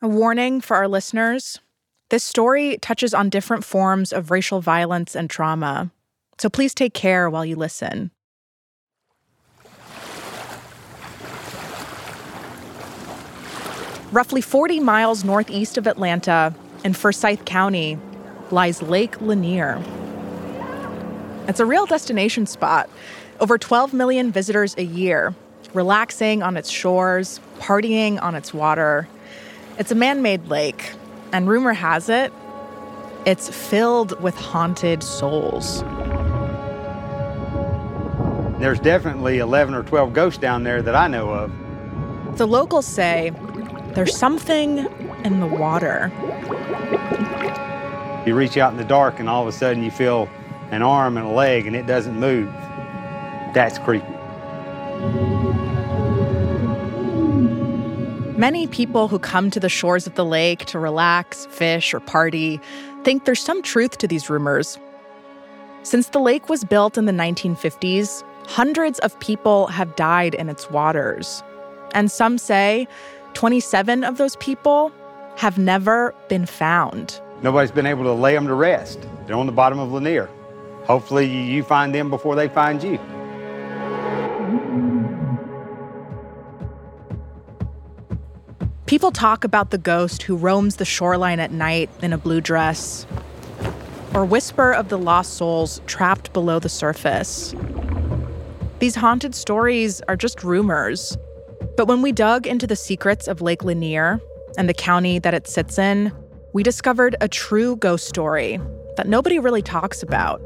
A warning for our listeners this story touches on different forms of racial violence and trauma, so please take care while you listen. Roughly 40 miles northeast of Atlanta, in Forsyth County, lies Lake Lanier. It's a real destination spot. Over 12 million visitors a year, relaxing on its shores, partying on its water. It's a man made lake, and rumor has it, it's filled with haunted souls. There's definitely 11 or 12 ghosts down there that I know of. The locals say there's something in the water. You reach out in the dark and all of a sudden you feel an arm and a leg and it doesn't move. That's creepy. Many people who come to the shores of the lake to relax, fish, or party think there's some truth to these rumors. Since the lake was built in the 1950s, hundreds of people have died in its waters. And some say 27 of those people have never been found. Nobody's been able to lay them to rest. They're on the bottom of Lanier. Hopefully, you find them before they find you. People talk about the ghost who roams the shoreline at night in a blue dress, or whisper of the lost souls trapped below the surface. These haunted stories are just rumors, but when we dug into the secrets of Lake Lanier and the county that it sits in, we discovered a true ghost story that nobody really talks about.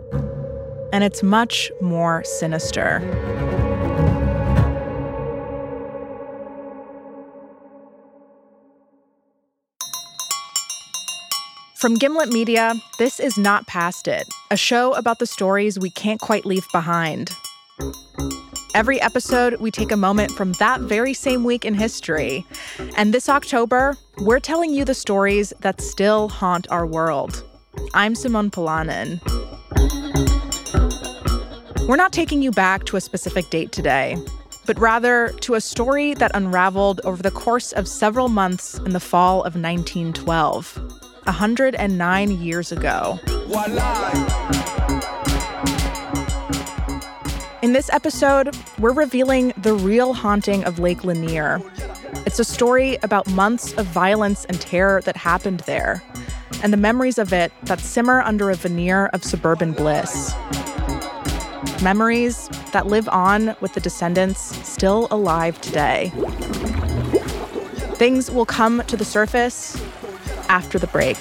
And it's much more sinister. From Gimlet Media, this is Not Past It, a show about the stories we can't quite leave behind. Every episode, we take a moment from that very same week in history. And this October, we're telling you the stories that still haunt our world. I'm Simone Polanen. We're not taking you back to a specific date today, but rather to a story that unraveled over the course of several months in the fall of 1912, 109 years ago. In this episode, we're revealing the real haunting of Lake Lanier. It's a story about months of violence and terror that happened there, and the memories of it that simmer under a veneer of suburban bliss. Memories that live on with the descendants still alive today. Things will come to the surface after the break.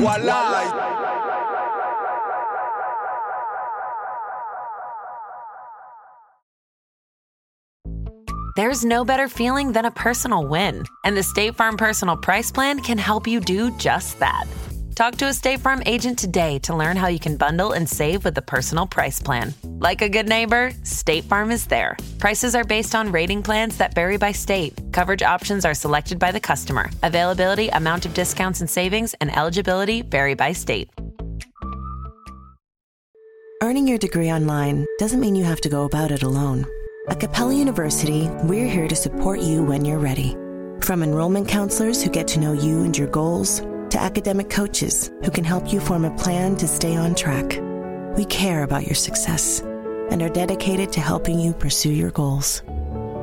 Voila. There's no better feeling than a personal win, and the State Farm Personal Price Plan can help you do just that. Talk to a State Farm agent today to learn how you can bundle and save with the Personal Price Plan. Like a good neighbor, State Farm is there. Prices are based on rating plans that vary by state. Coverage options are selected by the customer. Availability, amount of discounts and savings, and eligibility vary by state. Earning your degree online doesn't mean you have to go about it alone. At Capella University, we're here to support you when you're ready. From enrollment counselors who get to know you and your goals, to academic coaches who can help you form a plan to stay on track. We care about your success and are dedicated to helping you pursue your goals.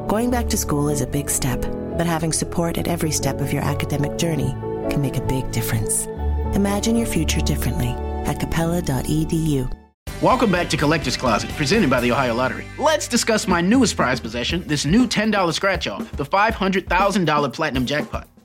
Going back to school is a big step, but having support at every step of your academic journey can make a big difference. Imagine your future differently at capella.edu. Welcome back to Collector's Closet, presented by the Ohio Lottery. Let's discuss my newest prize possession, this new $10 scratch off, the $500,000 Platinum Jackpot.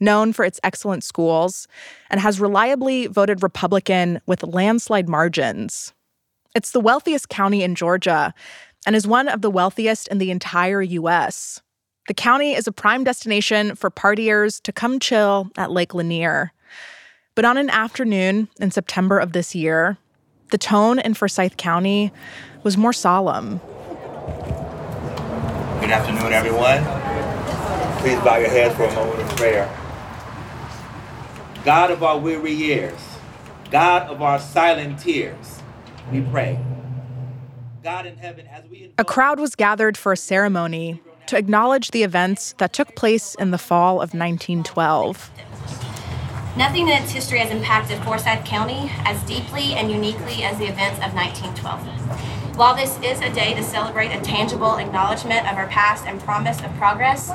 known for its excellent schools, and has reliably voted Republican with landslide margins. It's the wealthiest county in Georgia and is one of the wealthiest in the entire U.S. The county is a prime destination for partiers to come chill at Lake Lanier. But on an afternoon in September of this year, the tone in Forsyth County was more solemn. Good afternoon, everyone. Please bow your heads for a moment of prayer. God of our weary years, God of our silent tears, we pray. God in heaven, as we a crowd was gathered for a ceremony to acknowledge the events that took place in the fall of 1912. Nothing in its history has impacted Forsyth County as deeply and uniquely as the events of 1912. While this is a day to celebrate a tangible acknowledgement of our past and promise of progress,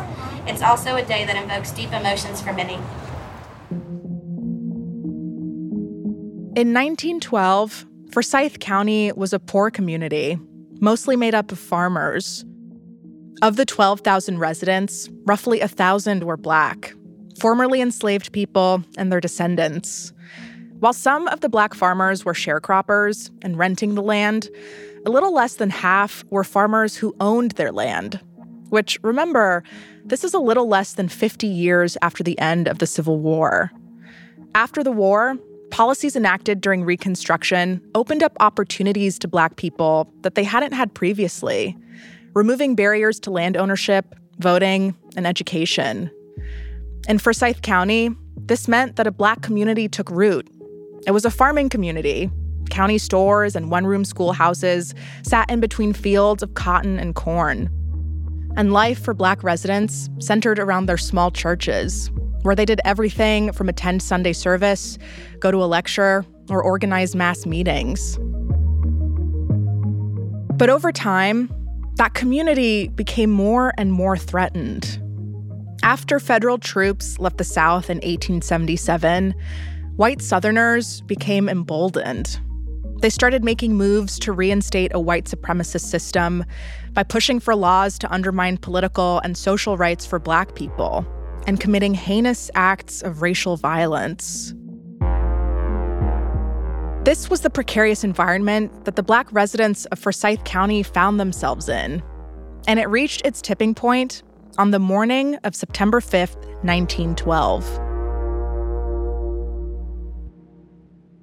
it's also a day that invokes deep emotions for many. In 1912, Forsyth County was a poor community, mostly made up of farmers. Of the 12,000 residents, roughly 1,000 were black, formerly enslaved people and their descendants. While some of the black farmers were sharecroppers and renting the land, a little less than half were farmers who owned their land. Which, remember, this is a little less than 50 years after the end of the Civil War. After the war, policies enacted during Reconstruction opened up opportunities to Black people that they hadn't had previously, removing barriers to land ownership, voting, and education. In Forsyth County, this meant that a Black community took root. It was a farming community. County stores and one room schoolhouses sat in between fields of cotton and corn. And life for Black residents centered around their small churches, where they did everything from attend Sunday service, go to a lecture, or organize mass meetings. But over time, that community became more and more threatened. After federal troops left the South in 1877, white Southerners became emboldened. They started making moves to reinstate a white supremacist system by pushing for laws to undermine political and social rights for black people and committing heinous acts of racial violence. This was the precarious environment that the black residents of Forsyth County found themselves in. And it reached its tipping point on the morning of September 5th, 1912.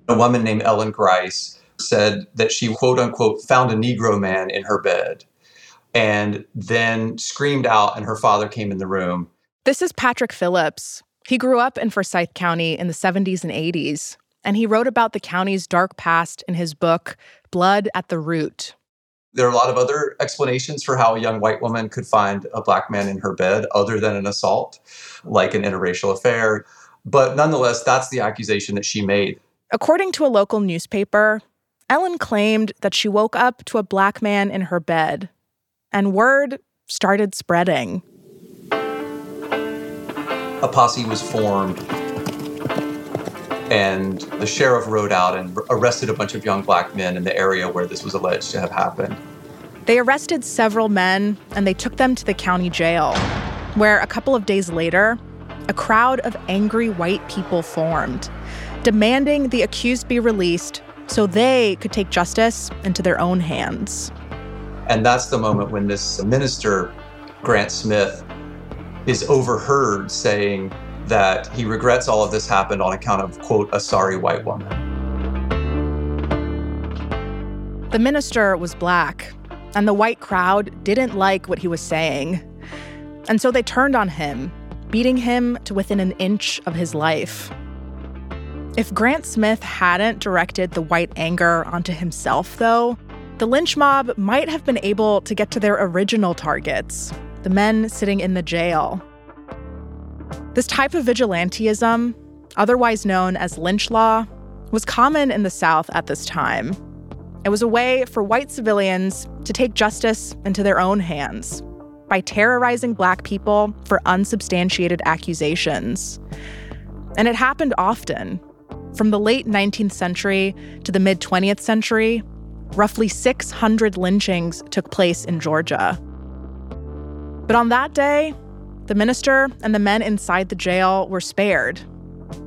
A woman named Ellen Grice said that she, quote unquote, found a Negro man in her bed and then screamed out, and her father came in the room. This is Patrick Phillips. He grew up in Forsyth County in the 70s and 80s, and he wrote about the county's dark past in his book, Blood at the Root. There are a lot of other explanations for how a young white woman could find a black man in her bed other than an assault, like an interracial affair. But nonetheless, that's the accusation that she made. According to a local newspaper, Ellen claimed that she woke up to a black man in her bed, and word started spreading. A posse was formed and the sheriff rode out and arrested a bunch of young black men in the area where this was alleged to have happened. They arrested several men and they took them to the county jail, where a couple of days later, a crowd of angry white people formed, demanding the accused be released so they could take justice into their own hands. And that's the moment when this minister, Grant Smith, is overheard saying, that he regrets all of this happened on account of, quote, a sorry white woman. The minister was black, and the white crowd didn't like what he was saying. And so they turned on him, beating him to within an inch of his life. If Grant Smith hadn't directed the white anger onto himself, though, the lynch mob might have been able to get to their original targets the men sitting in the jail. This type of vigilantism, otherwise known as lynch law, was common in the South at this time. It was a way for white civilians to take justice into their own hands by terrorizing black people for unsubstantiated accusations. And it happened often. From the late 19th century to the mid 20th century, roughly 600 lynchings took place in Georgia. But on that day, the minister and the men inside the jail were spared.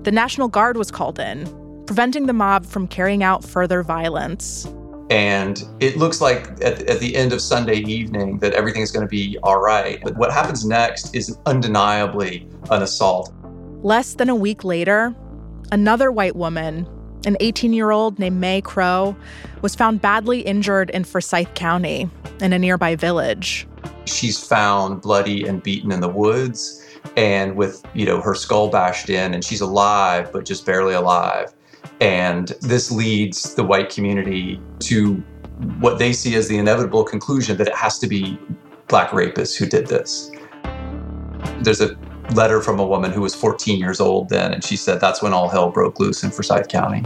The National Guard was called in, preventing the mob from carrying out further violence. And it looks like at, at the end of Sunday evening that everything is going to be all right. But what happens next is undeniably an assault. Less than a week later, another white woman, an 18 year old named Mae Crow, was found badly injured in Forsyth County in a nearby village. She's found bloody and beaten in the woods and with, you know, her skull bashed in and she's alive but just barely alive. And this leads the white community to what they see as the inevitable conclusion that it has to be black rapists who did this. There's a letter from a woman who was 14 years old then, and she said that's when all hell broke loose in Forsyth County.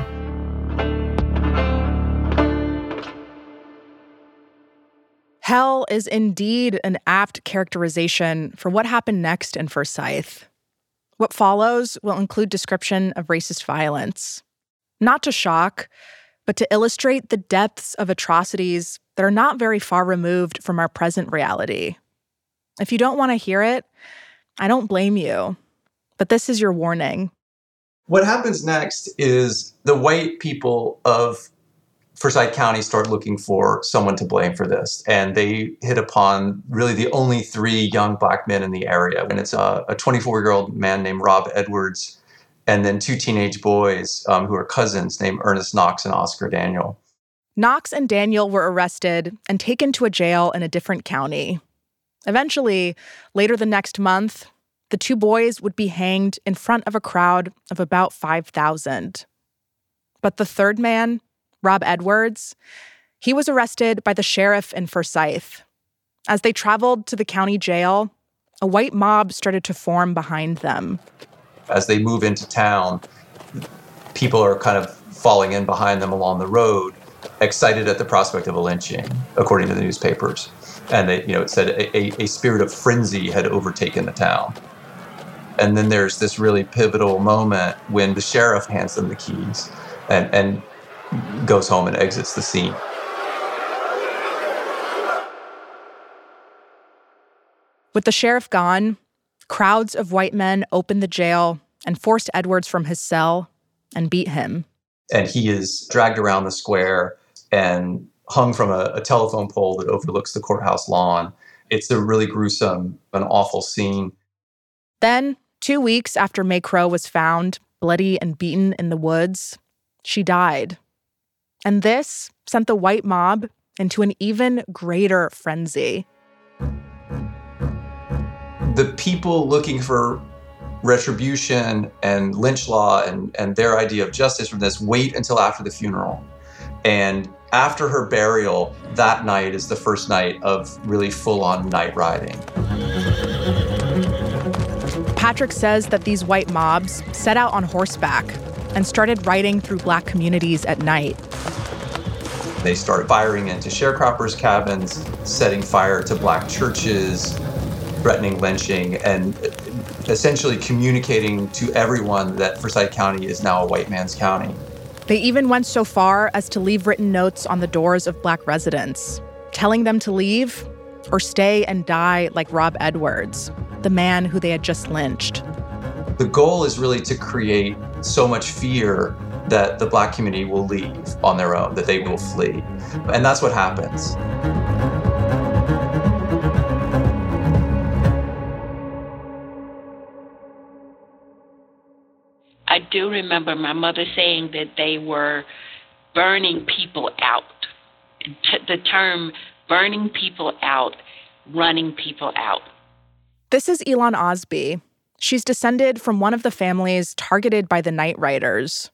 Hell is indeed an apt characterization for what happened next in Forsyth. What follows will include description of racist violence, not to shock, but to illustrate the depths of atrocities that are not very far removed from our present reality. If you don't want to hear it, I don't blame you, but this is your warning. What happens next is the white people of Forsyth County start looking for someone to blame for this. And they hit upon really the only three young black men in the area. And it's a 24 year old man named Rob Edwards, and then two teenage boys um, who are cousins named Ernest Knox and Oscar Daniel. Knox and Daniel were arrested and taken to a jail in a different county. Eventually, later the next month, the two boys would be hanged in front of a crowd of about 5,000. But the third man, Rob Edwards, he was arrested by the sheriff in Forsyth. As they traveled to the county jail, a white mob started to form behind them. As they move into town, people are kind of falling in behind them along the road, excited at the prospect of a lynching, according to the newspapers. And they, you know, it said a, a spirit of frenzy had overtaken the town. And then there's this really pivotal moment when the sheriff hands them the keys and, and goes home and exits the scene. With the sheriff gone, crowds of white men opened the jail and forced Edwards from his cell and beat him. And he is dragged around the square and hung from a, a telephone pole that overlooks the courthouse lawn. It's a really gruesome, an awful scene. Then, two weeks after Mae Crow was found, bloody and beaten in the woods, she died and this sent the white mob into an even greater frenzy. The people looking for retribution and lynch law and, and their idea of justice from this wait until after the funeral. And after her burial, that night is the first night of really full on night riding. Patrick says that these white mobs set out on horseback and started riding through black communities at night. They start firing into sharecroppers' cabins, setting fire to black churches, threatening lynching, and essentially communicating to everyone that Forsyth County is now a white man's county. They even went so far as to leave written notes on the doors of black residents, telling them to leave or stay and die like Rob Edwards, the man who they had just lynched. The goal is really to create so much fear that the black community will leave on their own, that they will flee. And that's what happens. Do remember my mother saying that they were burning people out. The term burning people out, running people out. This is Elon Osby, She's descended from one of the families targeted by the night riders.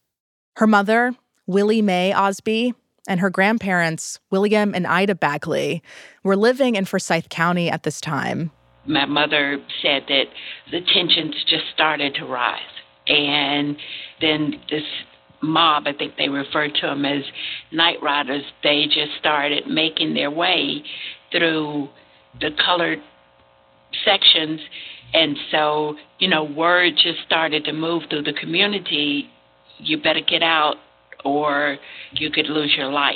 Her mother, Willie Mae Osby, and her grandparents, William and Ida Bagley, were living in Forsyth County at this time. My mother said that the tensions just started to rise. And then this mob, I think they referred to them as night riders, they just started making their way through the colored sections and so, you know, word just started to move through the community you better get out or you could lose your life.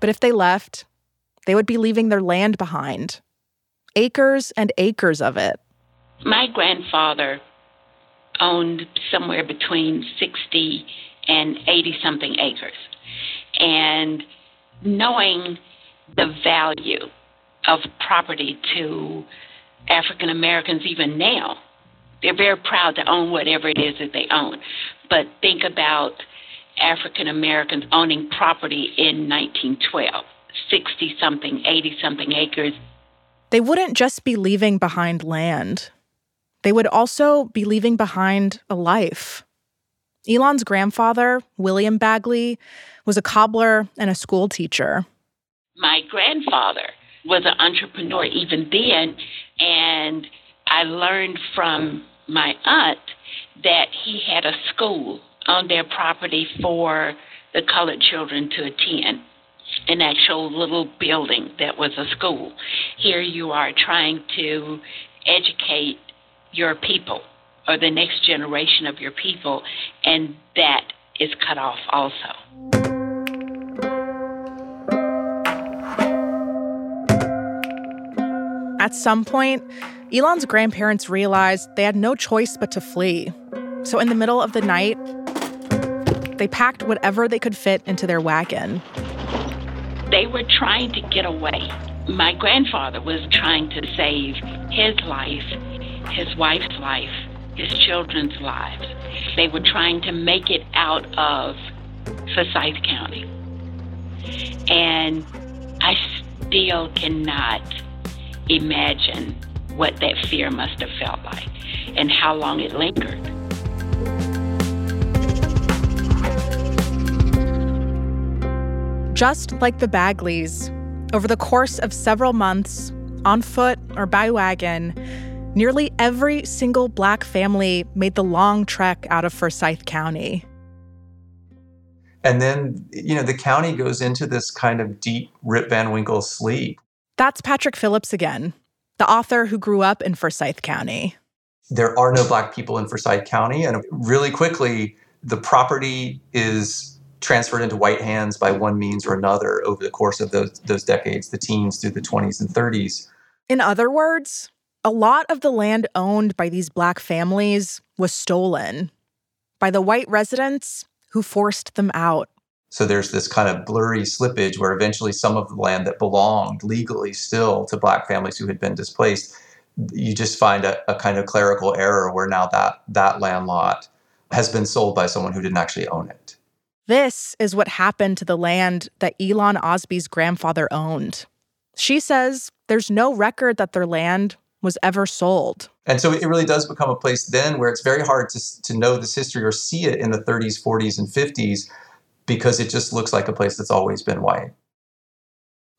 But if they left, they would be leaving their land behind acres and acres of it. My grandfather owned somewhere between 60 and 80 something acres. And knowing the value of property to African Americans even now. They're very proud to own whatever it is that they own. But think about African Americans owning property in 1912 60 something, 80 something acres. They wouldn't just be leaving behind land, they would also be leaving behind a life. Elon's grandfather, William Bagley, was a cobbler and a school teacher. My grandfather was an entrepreneur even then, and I learned from my aunt that he had a school on their property for the colored children to attend an actual little building that was a school. Here you are trying to educate your people or the next generation of your people, and that is cut off also. At some point, Elon's grandparents realized they had no choice but to flee. So, in the middle of the night, they packed whatever they could fit into their wagon. They were trying to get away. My grandfather was trying to save his life, his wife's life, his children's lives. They were trying to make it out of Forsyth County. And I still cannot imagine what that fear must have felt like and how long it lingered. Just like the Bagleys, over the course of several months, on foot or by wagon, nearly every single black family made the long trek out of Forsyth County. And then, you know, the county goes into this kind of deep Rip Van Winkle sleep. That's Patrick Phillips again, the author who grew up in Forsyth County. There are no black people in Forsyth County. And really quickly, the property is transferred into white hands by one means or another over the course of those, those decades, the teens through the 20s and 30s. In other words, a lot of the land owned by these black families was stolen by the white residents who forced them out. So there's this kind of blurry slippage where eventually some of the land that belonged legally still to black families who had been displaced, you just find a, a kind of clerical error where now that that land lot has been sold by someone who didn't actually own it. This is what happened to the land that Elon Osby's grandfather owned. She says there's no record that their land was ever sold. And so it really does become a place then where it's very hard to, to know this history or see it in the 30s, 40s, and 50s because it just looks like a place that's always been white.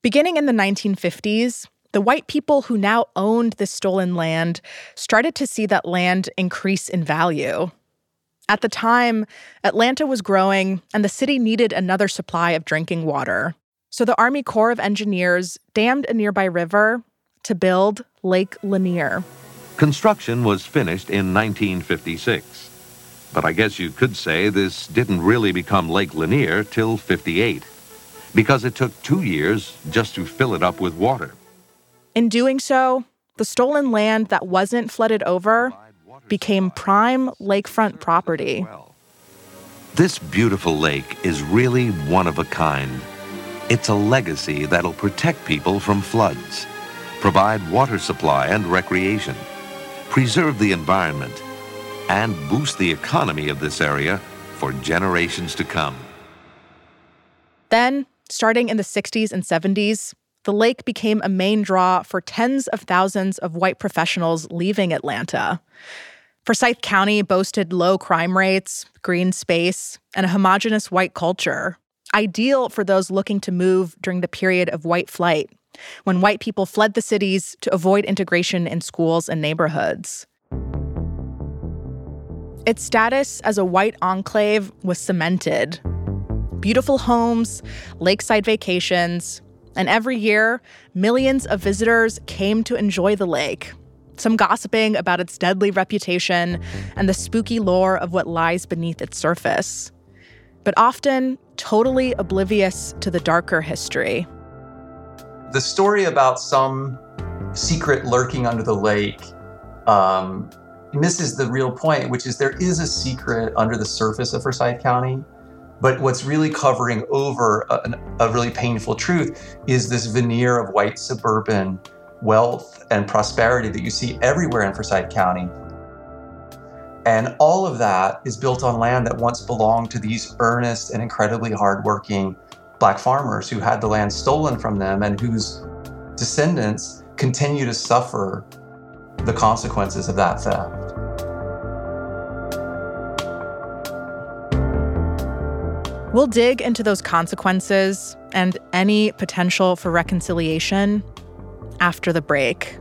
Beginning in the 1950s, the white people who now owned this stolen land started to see that land increase in value. At the time, Atlanta was growing and the city needed another supply of drinking water. So the Army Corps of Engineers dammed a nearby river to build Lake Lanier. Construction was finished in 1956. But I guess you could say this didn't really become Lake Lanier till 58, because it took two years just to fill it up with water. In doing so, the stolen land that wasn't flooded over became prime lakefront property. This beautiful lake is really one of a kind. It's a legacy that'll protect people from floods, provide water supply and recreation, preserve the environment, and boost the economy of this area for generations to come. Then, starting in the 60s and 70s, the lake became a main draw for tens of thousands of white professionals leaving Atlanta. Forsyth County boasted low crime rates, green space, and a homogenous white culture, ideal for those looking to move during the period of white flight, when white people fled the cities to avoid integration in schools and neighborhoods. Its status as a white enclave was cemented. Beautiful homes, lakeside vacations, and every year, millions of visitors came to enjoy the lake, some gossiping about its deadly reputation and the spooky lore of what lies beneath its surface, but often totally oblivious to the darker history. The story about some secret lurking under the lake um, misses the real point, which is there is a secret under the surface of Forsyth County But what's really covering over a, a, really painful truth is this veneer of white suburban wealth and prosperity that you see everywhere in Forsyth County. And all of that is built on land that once belonged to these earnest and incredibly hardworking black farmers who had the land stolen from them and whose descendants continue to suffer the consequences of that theft. We'll dig into those consequences and any potential for reconciliation after the break.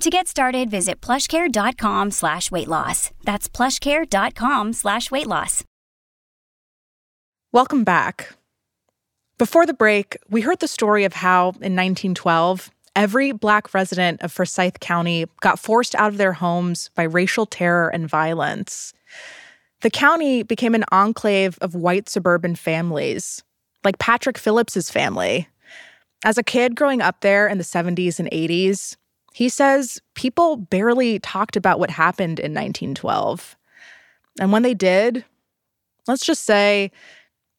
To get started, visit plushcare.com slash weight loss. That's plushcare.com slash weight loss. Welcome back. Before the break, we heard the story of how, in 1912, every Black resident of Forsyth County got forced out of their homes by racial terror and violence. The county became an enclave of white suburban families, like Patrick Phillips's family. As a kid growing up there in the 70s and 80s, he says people barely talked about what happened in 1912. And when they did, let's just say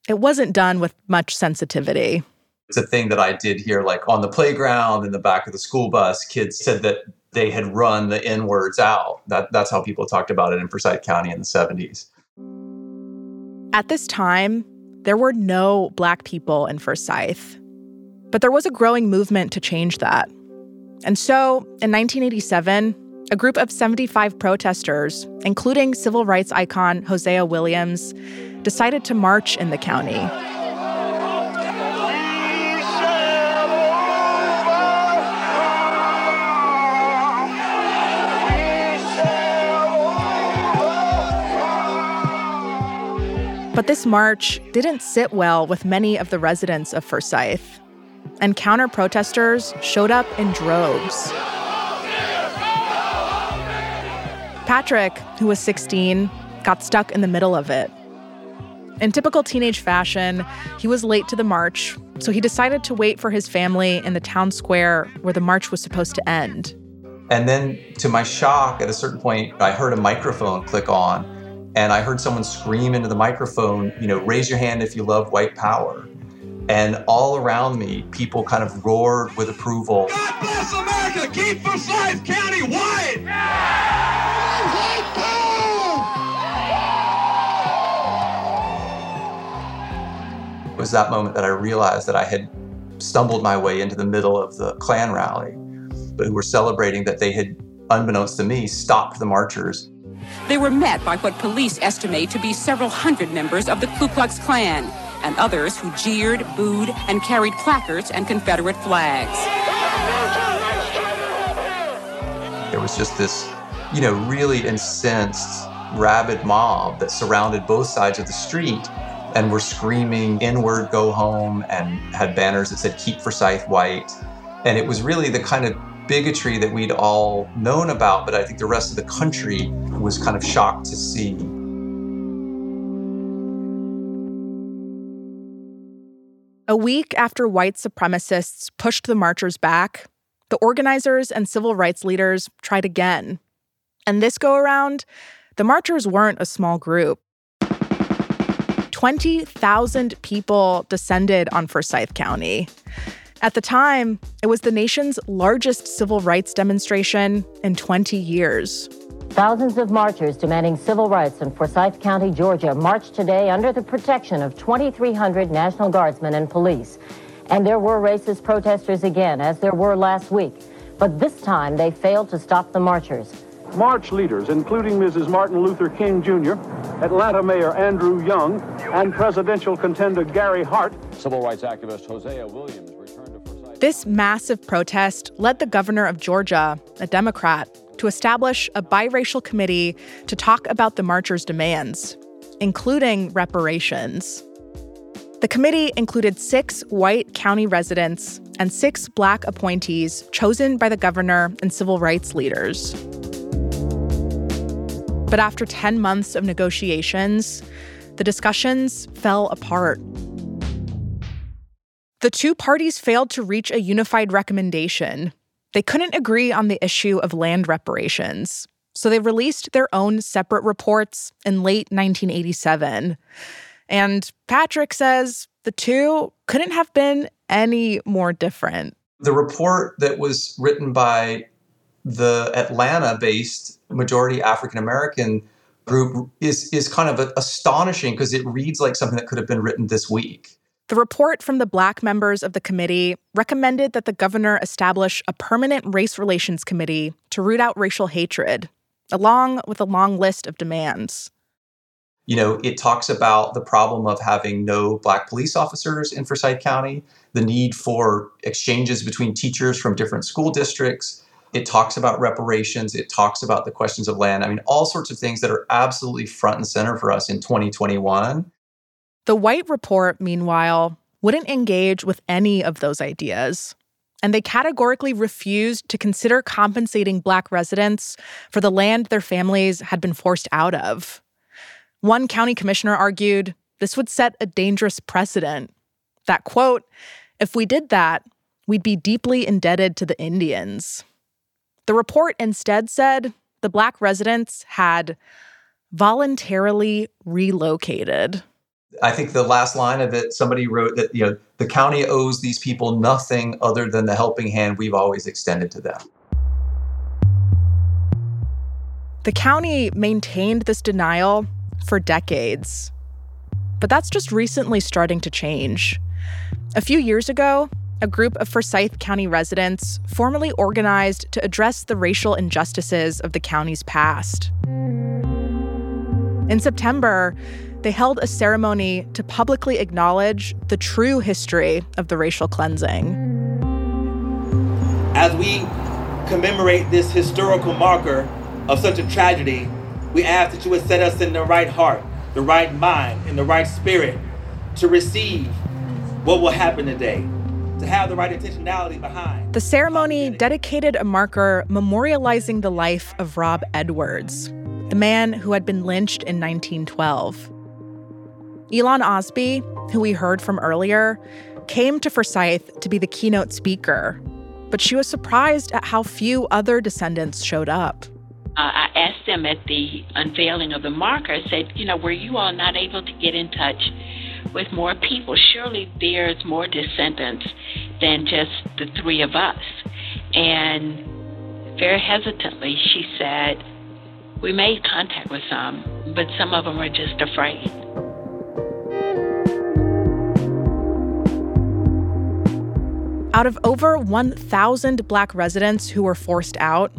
it wasn't done with much sensitivity. It's a thing that I did here, like on the playground, in the back of the school bus. Kids said that they had run the N words out. That, that's how people talked about it in Forsyth County in the 70s. At this time, there were no Black people in Forsyth, but there was a growing movement to change that. And so, in 1987, a group of 75 protesters, including civil rights icon Hosea Williams, decided to march in the county. But this march didn't sit well with many of the residents of Forsyth, and counter protesters showed up in droves. Patrick, who was 16, got stuck in the middle of it. In typical teenage fashion, he was late to the march, so he decided to wait for his family in the town square where the march was supposed to end. And then, to my shock, at a certain point, I heard a microphone click on, and I heard someone scream into the microphone, you know, raise your hand if you love white power. And all around me, people kind of roared with approval. God bless America! Keep Forsyth County white! It was that moment that I realized that I had stumbled my way into the middle of the Klan rally, but who were celebrating that they had, unbeknownst to me, stopped the marchers they were met by what police estimate to be several hundred members of the Ku Klux Klan and others who jeered, booed, and carried placards and Confederate flags. There was just this, you know, really incensed, rabid mob that surrounded both sides of the street and were screaming N-word go home and had banners that said keep Forsyth white. And it was really the kind of bigotry that we'd all known about, but I think the rest of the country was kind of shocked to see. A week after white supremacists pushed the marchers back, the organizers and civil rights leaders tried again. And this go around, the marchers weren't a small group. 20,000 people descended on Forsyth County. At the time, it was the nation's largest civil rights demonstration in 20 years. Thousands of marchers demanding civil rights in Forsyth County, Georgia, marched today under the protection of 2,300 National Guardsmen and police. And there were racist protesters again, as there were last week. But this time they failed to stop the marchers. March leaders, including Mrs. Martin Luther King Jr., Atlanta Mayor Andrew Young, and presidential contender Gary Hart. Civil rights activist Hosea Williams returned to Forsyth. This massive protest led the governor of Georgia, a Democrat, to establish a biracial committee to talk about the marchers' demands, including reparations. The committee included six white county residents and six black appointees chosen by the governor and civil rights leaders. But after 10 months of negotiations, the discussions fell apart. The two parties failed to reach a unified recommendation. They couldn't agree on the issue of land reparations, so they released their own separate reports in late 1987. And Patrick says the two couldn't have been any more different. The report that was written by the Atlanta based majority African American group is, is kind of astonishing because it reads like something that could have been written this week. The report from the black members of the committee recommended that the governor establish a permanent race relations committee to root out racial hatred, along with a long list of demands. You know, it talks about the problem of having no black police officers in Forsyth County, the need for exchanges between teachers from different school districts, it talks about reparations. It talks about the questions of land. I mean, all sorts of things that are absolutely front and center for us in 2021. The White Report, meanwhile, wouldn't engage with any of those ideas. And they categorically refused to consider compensating Black residents for the land their families had been forced out of. One county commissioner argued this would set a dangerous precedent. That quote, if we did that, we'd be deeply indebted to the Indians. The report instead said the black residents had voluntarily relocated. I think the last line of it, somebody wrote that, you know, the county owes these people nothing other than the helping hand we've always extended to them. The county maintained this denial for decades. But that's just recently starting to change. A few years ago, a group of Forsyth County residents formally organized to address the racial injustices of the county's past. In September, they held a ceremony to publicly acknowledge the true history of the racial cleansing. As we commemorate this historical marker of such a tragedy, we ask that you would set us in the right heart, the right mind, and the right spirit to receive what will happen today to have the right intentionality behind. The ceremony dedicated a marker memorializing the life of Rob Edwards, the man who had been lynched in 1912. Elon Osby, who we heard from earlier, came to Forsyth to be the keynote speaker, but she was surprised at how few other descendants showed up. Uh, I asked them at the unveiling of the marker, I said, you know, were you all not able to get in touch with more people. Surely there's more descendants than just the three of us. And very hesitantly, she said, We made contact with some, but some of them are just afraid. Out of over 1,000 Black residents who were forced out,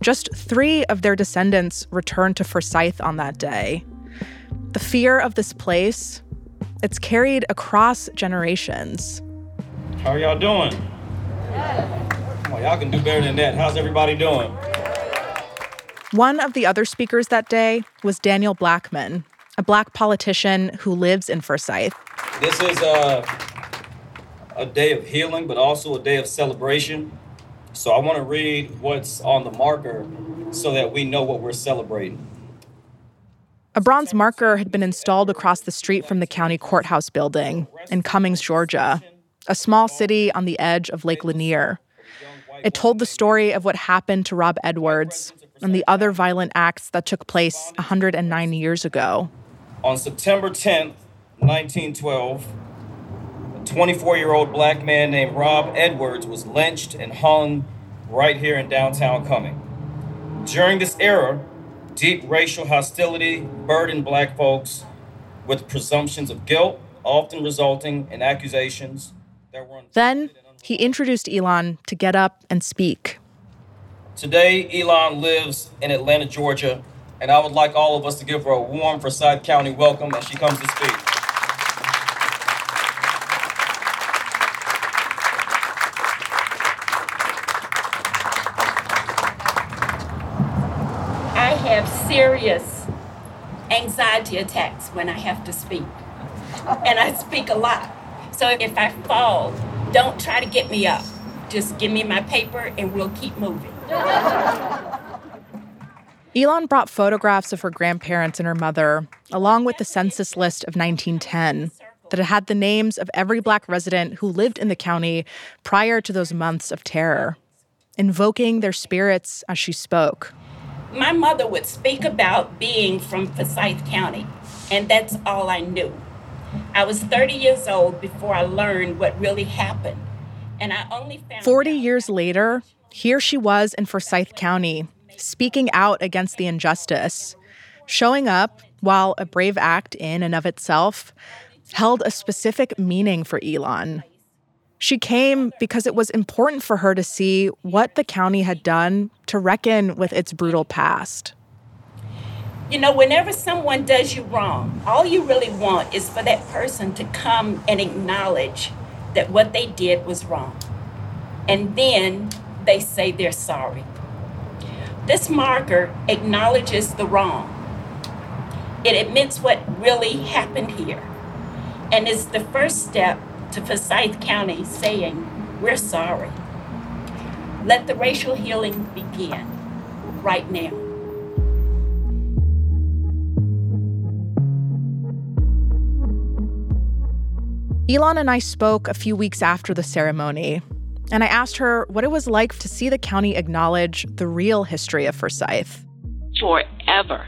just three of their descendants returned to Forsyth on that day. The fear of this place it's carried across generations. How are y'all doing? Come on, y'all can do better than that. How's everybody doing? One of the other speakers that day was Daniel Blackman, a black politician who lives in Forsyth. This is a, a day of healing, but also a day of celebration. So I want to read what's on the marker so that we know what we're celebrating. A bronze marker had been installed across the street from the county courthouse building in Cummings, Georgia, a small city on the edge of Lake Lanier. It told the story of what happened to Rob Edwards and the other violent acts that took place 109 years ago. On September 10th, 1912, a 24 year old black man named Rob Edwards was lynched and hung right here in downtown Cumming. During this era, deep racial hostility burdened black folks with presumptions of guilt, often resulting in accusations that were. Then he introduced Elon to get up and speak. Today, Elon lives in Atlanta, Georgia, and I would like all of us to give her a warm Forsyth County welcome as she comes to speak. I have serious anxiety attacks when I have to speak, and I speak a lot. So if I fall, don't try to get me up. Just give me my paper and we'll keep moving. Elon brought photographs of her grandparents and her mother, along with the census list of 1910 that had the names of every black resident who lived in the county prior to those months of terror, invoking their spirits as she spoke. My mother would speak about being from Forsyth County, and that's all I knew. I was 30 years old before I learned what really happened. And I only found 40 years later, here she was in Forsyth County, speaking out against the injustice, showing up while a brave act in and of itself held a specific meaning for Elon. She came because it was important for her to see what the county had done to reckon with its brutal past. You know, whenever someone does you wrong, all you really want is for that person to come and acknowledge that what they did was wrong. And then they say they're sorry. This marker acknowledges the wrong. It admits what really happened here and is the first step to Forsyth County saying, We're sorry. Let the racial healing begin right now. Elon and I spoke a few weeks after the ceremony, and I asked her what it was like to see the county acknowledge the real history of Forsyth. Forever,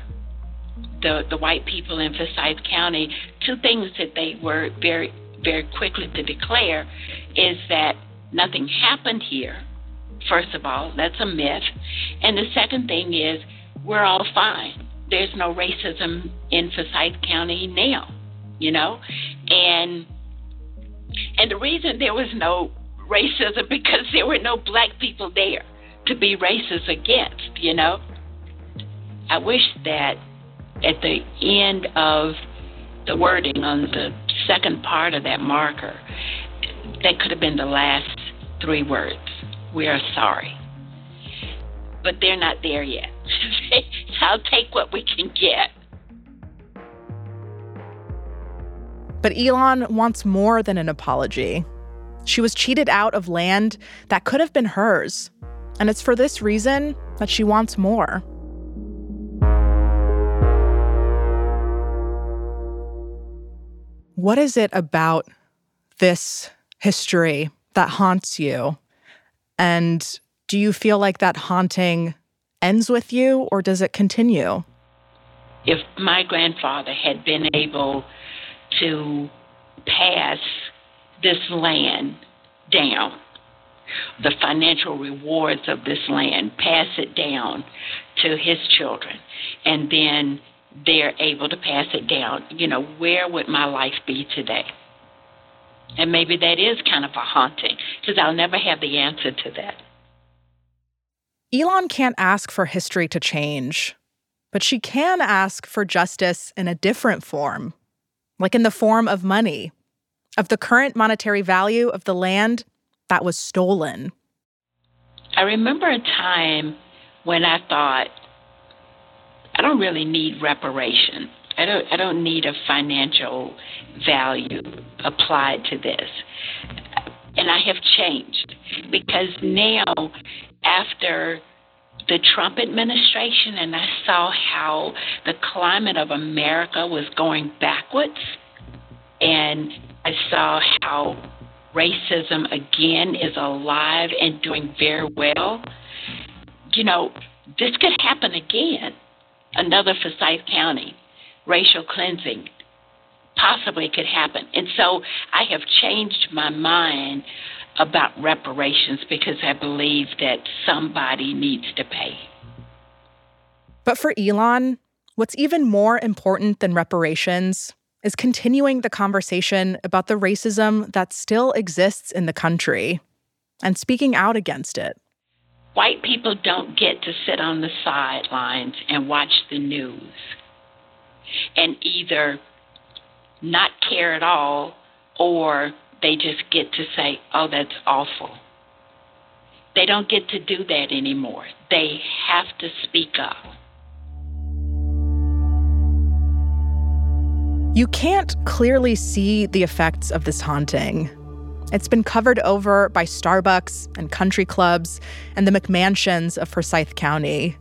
the, the white people in Forsyth County, two things that they were very, very quickly to declare is that nothing happened here. First of all, that's a myth. And the second thing is we're all fine. There's no racism in Forsyth County now, you know? And and the reason there was no racism because there were no black people there to be racist against, you know. I wish that at the end of the wording on the second part of that marker, that could have been the last three words. We are sorry. But they're not there yet. so I'll take what we can get. But Elon wants more than an apology. She was cheated out of land that could have been hers. And it's for this reason that she wants more. What is it about this history that haunts you? And do you feel like that haunting ends with you or does it continue? If my grandfather had been able to pass this land down, the financial rewards of this land, pass it down to his children, and then they're able to pass it down, you know, where would my life be today? And maybe that is kind of a haunting because I'll never have the answer to that. Elon can't ask for history to change, but she can ask for justice in a different form like in the form of money, of the current monetary value of the land that was stolen. I remember a time when I thought, I don't really need reparation. I don't I don't need a financial value applied to this. And I have changed because now after the Trump administration and I saw how the climate of America was going backwards. And I saw how racism again is alive and doing very well. You know, this could happen again. Another Forsyth County racial cleansing possibly could happen. And so I have changed my mind about reparations because I believe that somebody needs to pay. But for Elon, what's even more important than reparations is continuing the conversation about the racism that still exists in the country and speaking out against it. White people don't get to sit on the sidelines and watch the news and either not care at all or they just get to say, oh, that's awful. They don't get to do that anymore. They have to speak up. You can't clearly see the effects of this haunting. It's been covered over by Starbucks and country clubs and the McMansions of Forsyth County.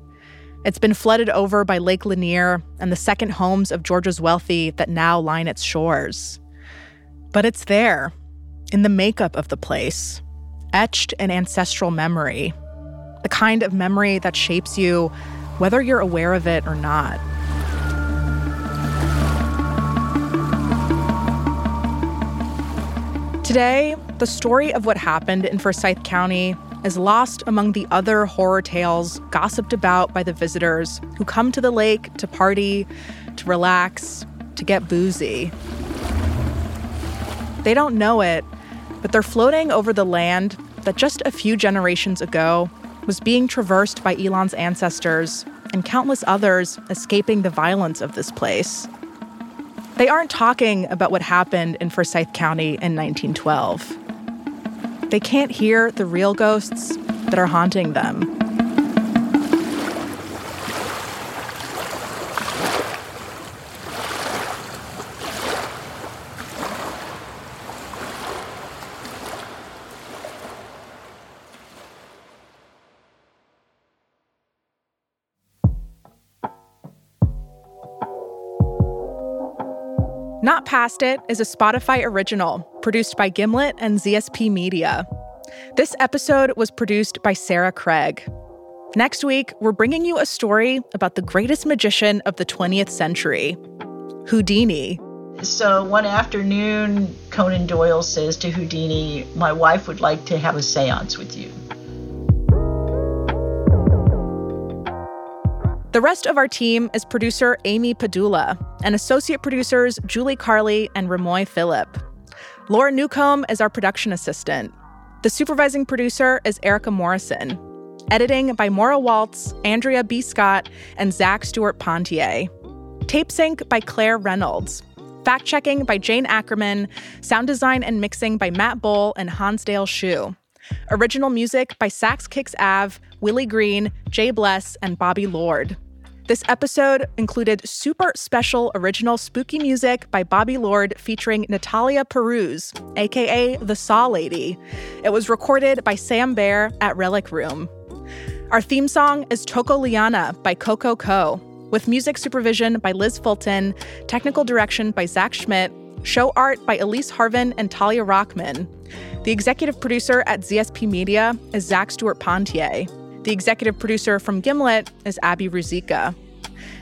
It's been flooded over by Lake Lanier and the second homes of Georgia's wealthy that now line its shores. But it's there, in the makeup of the place, etched in ancestral memory, the kind of memory that shapes you whether you're aware of it or not. Today, the story of what happened in Forsyth County is lost among the other horror tales gossiped about by the visitors who come to the lake to party, to relax, to get boozy. They don't know it, but they're floating over the land that just a few generations ago was being traversed by Elon's ancestors and countless others escaping the violence of this place. They aren't talking about what happened in Forsyth County in 1912. They can't hear the real ghosts that are haunting them. Past It is a Spotify original produced by Gimlet and ZSP Media. This episode was produced by Sarah Craig. Next week, we're bringing you a story about the greatest magician of the 20th century, Houdini. So one afternoon, Conan Doyle says to Houdini, My wife would like to have a seance with you. The rest of our team is producer Amy Padula and associate producers Julie Carley and Remoy Phillip. Laura Newcomb is our production assistant. The supervising producer is Erica Morrison. Editing by Maura Waltz, Andrea B. Scott, and Zach Stewart Pontier. Tape sync by Claire Reynolds. Fact checking by Jane Ackerman. Sound design and mixing by Matt Bowl and Hansdale Hsu. Original music by Sax Kicks Av, Willie Green, Jay Bless, and Bobby Lord. This episode included super special original spooky music by Bobby Lord featuring Natalia Paruz, aka the Saw Lady. It was recorded by Sam Bear at Relic Room. Our theme song is Toko Liana by Coco Co, with music supervision by Liz Fulton, technical direction by Zach Schmidt, show art by Elise Harvin and Talia Rockman. The executive producer at ZSP Media is Zach Stewart Pontier. The executive producer from Gimlet is Abby Ruzicka.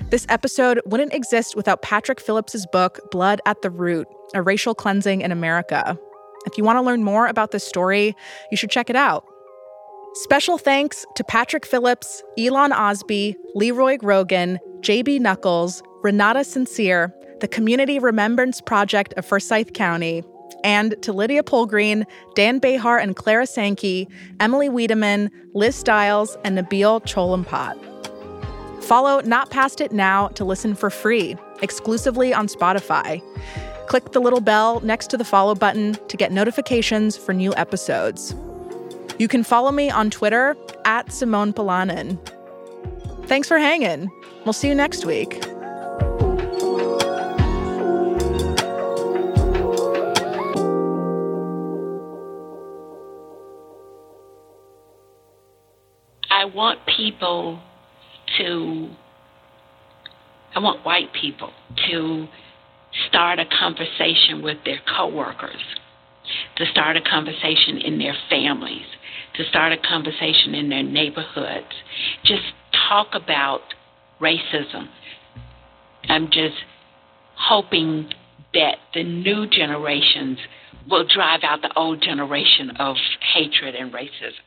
This episode wouldn't exist without Patrick Phillips's book, Blood at the Root A Racial Cleansing in America. If you want to learn more about this story, you should check it out. Special thanks to Patrick Phillips, Elon Osby, Leroy Grogan, JB Knuckles, Renata Sincere, the Community Remembrance Project of Forsyth County, and to Lydia Polgreen, Dan Behar and Clara Sankey, Emily Wiedemann, Liz Stiles, and Nabil Cholampat. Follow Not Past It now to listen for free, exclusively on Spotify. Click the little bell next to the follow button to get notifications for new episodes. You can follow me on Twitter at Simone Polanen. Thanks for hanging. We'll see you next week. Want people to, I want white people to start a conversation with their coworkers, to start a conversation in their families, to start a conversation in their neighborhoods. Just talk about racism. I'm just hoping that the new generations will drive out the old generation of hatred and racism.